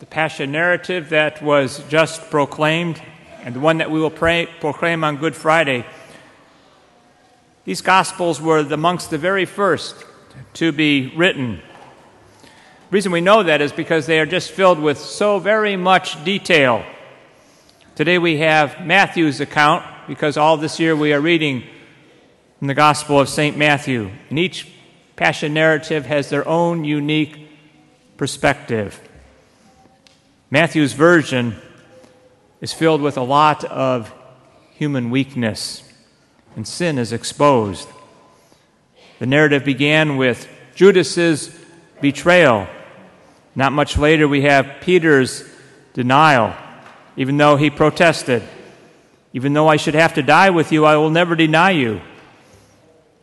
the Passion narrative that was just proclaimed and the one that we will pray, proclaim on Good Friday, these Gospels were amongst the very first to be written. The reason we know that is because they are just filled with so very much detail. Today we have Matthew's account because all this year we are reading in the Gospel of St. Matthew. And each Passion narrative has their own unique perspective. Matthew's version is filled with a lot of human weakness, and sin is exposed. The narrative began with Judas's betrayal. Not much later, we have Peter's denial, even though he protested. Even though I should have to die with you, I will never deny you.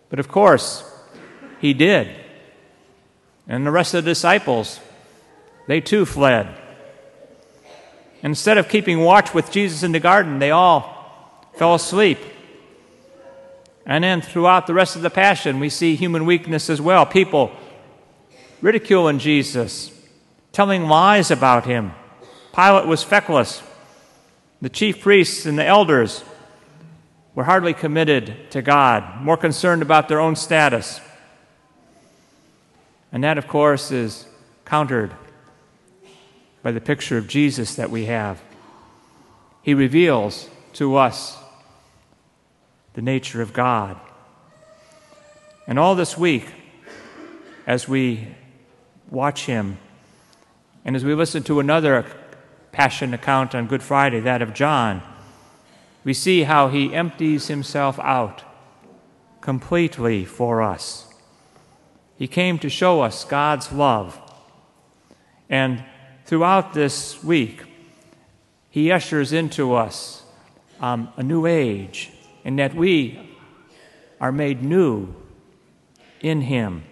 But of course, he did. And the rest of the disciples, they too fled. Instead of keeping watch with Jesus in the garden, they all fell asleep. And then throughout the rest of the Passion, we see human weakness as well. People ridiculing Jesus, telling lies about him. Pilate was feckless. The chief priests and the elders were hardly committed to God, more concerned about their own status. And that, of course, is countered by the picture of Jesus that we have. He reveals to us the nature of God. And all this week, as we watch Him, and as we listen to another Passion account on Good Friday, that of John, we see how He empties Himself out completely for us. He came to show us God's love. And throughout this week, he ushers into us um, a new age, and that we are made new in him.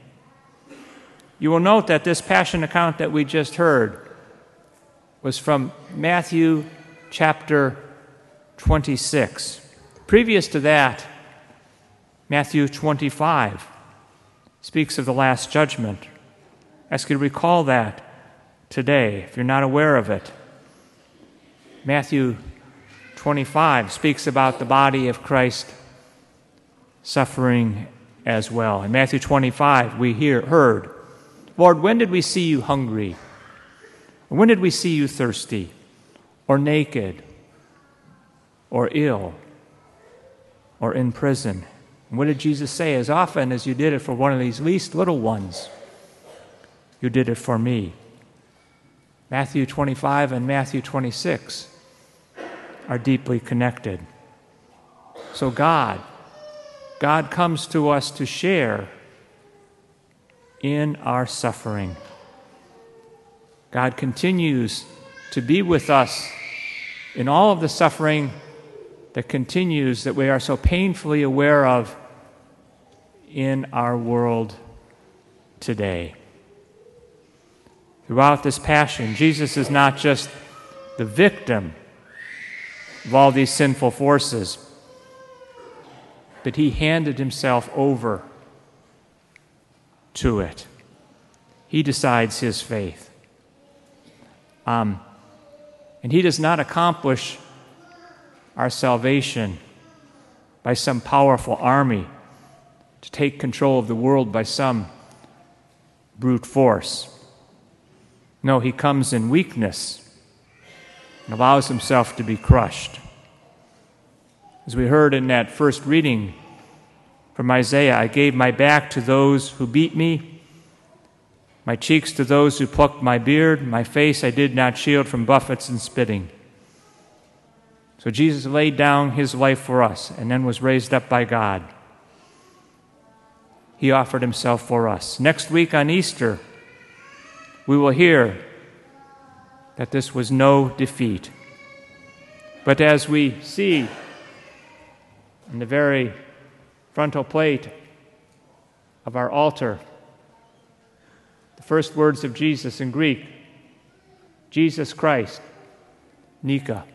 You will note that this passion account that we just heard was from Matthew chapter 26. Previous to that, Matthew 25 speaks of the Last Judgment. I ask you to recall that today if you're not aware of it. Matthew 25 speaks about the body of Christ suffering as well. In Matthew 25, we hear, heard, Lord, when did we see you hungry? When did we see you thirsty, or naked, or ill, or in prison? And what did Jesus say? As often as you did it for one of these least little ones, you did it for me. Matthew 25 and Matthew 26 are deeply connected. So, God, God comes to us to share in our suffering. God continues to be with us in all of the suffering that continues that we are so painfully aware of in our world today. Throughout this passion, Jesus is not just the victim of all these sinful forces, but he handed himself over to it. He decides his faith. Um, and he does not accomplish our salvation by some powerful army to take control of the world by some brute force. No, he comes in weakness and allows himself to be crushed. As we heard in that first reading from Isaiah, I gave my back to those who beat me, my cheeks to those who plucked my beard, my face I did not shield from buffets and spitting. So Jesus laid down his life for us and then was raised up by God. He offered himself for us. Next week on Easter, we will hear that this was no defeat. But as we see in the very frontal plate of our altar, the first words of Jesus in Greek Jesus Christ, Nika,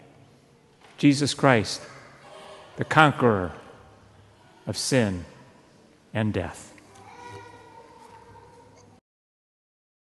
Jesus Christ, the conqueror of sin and death.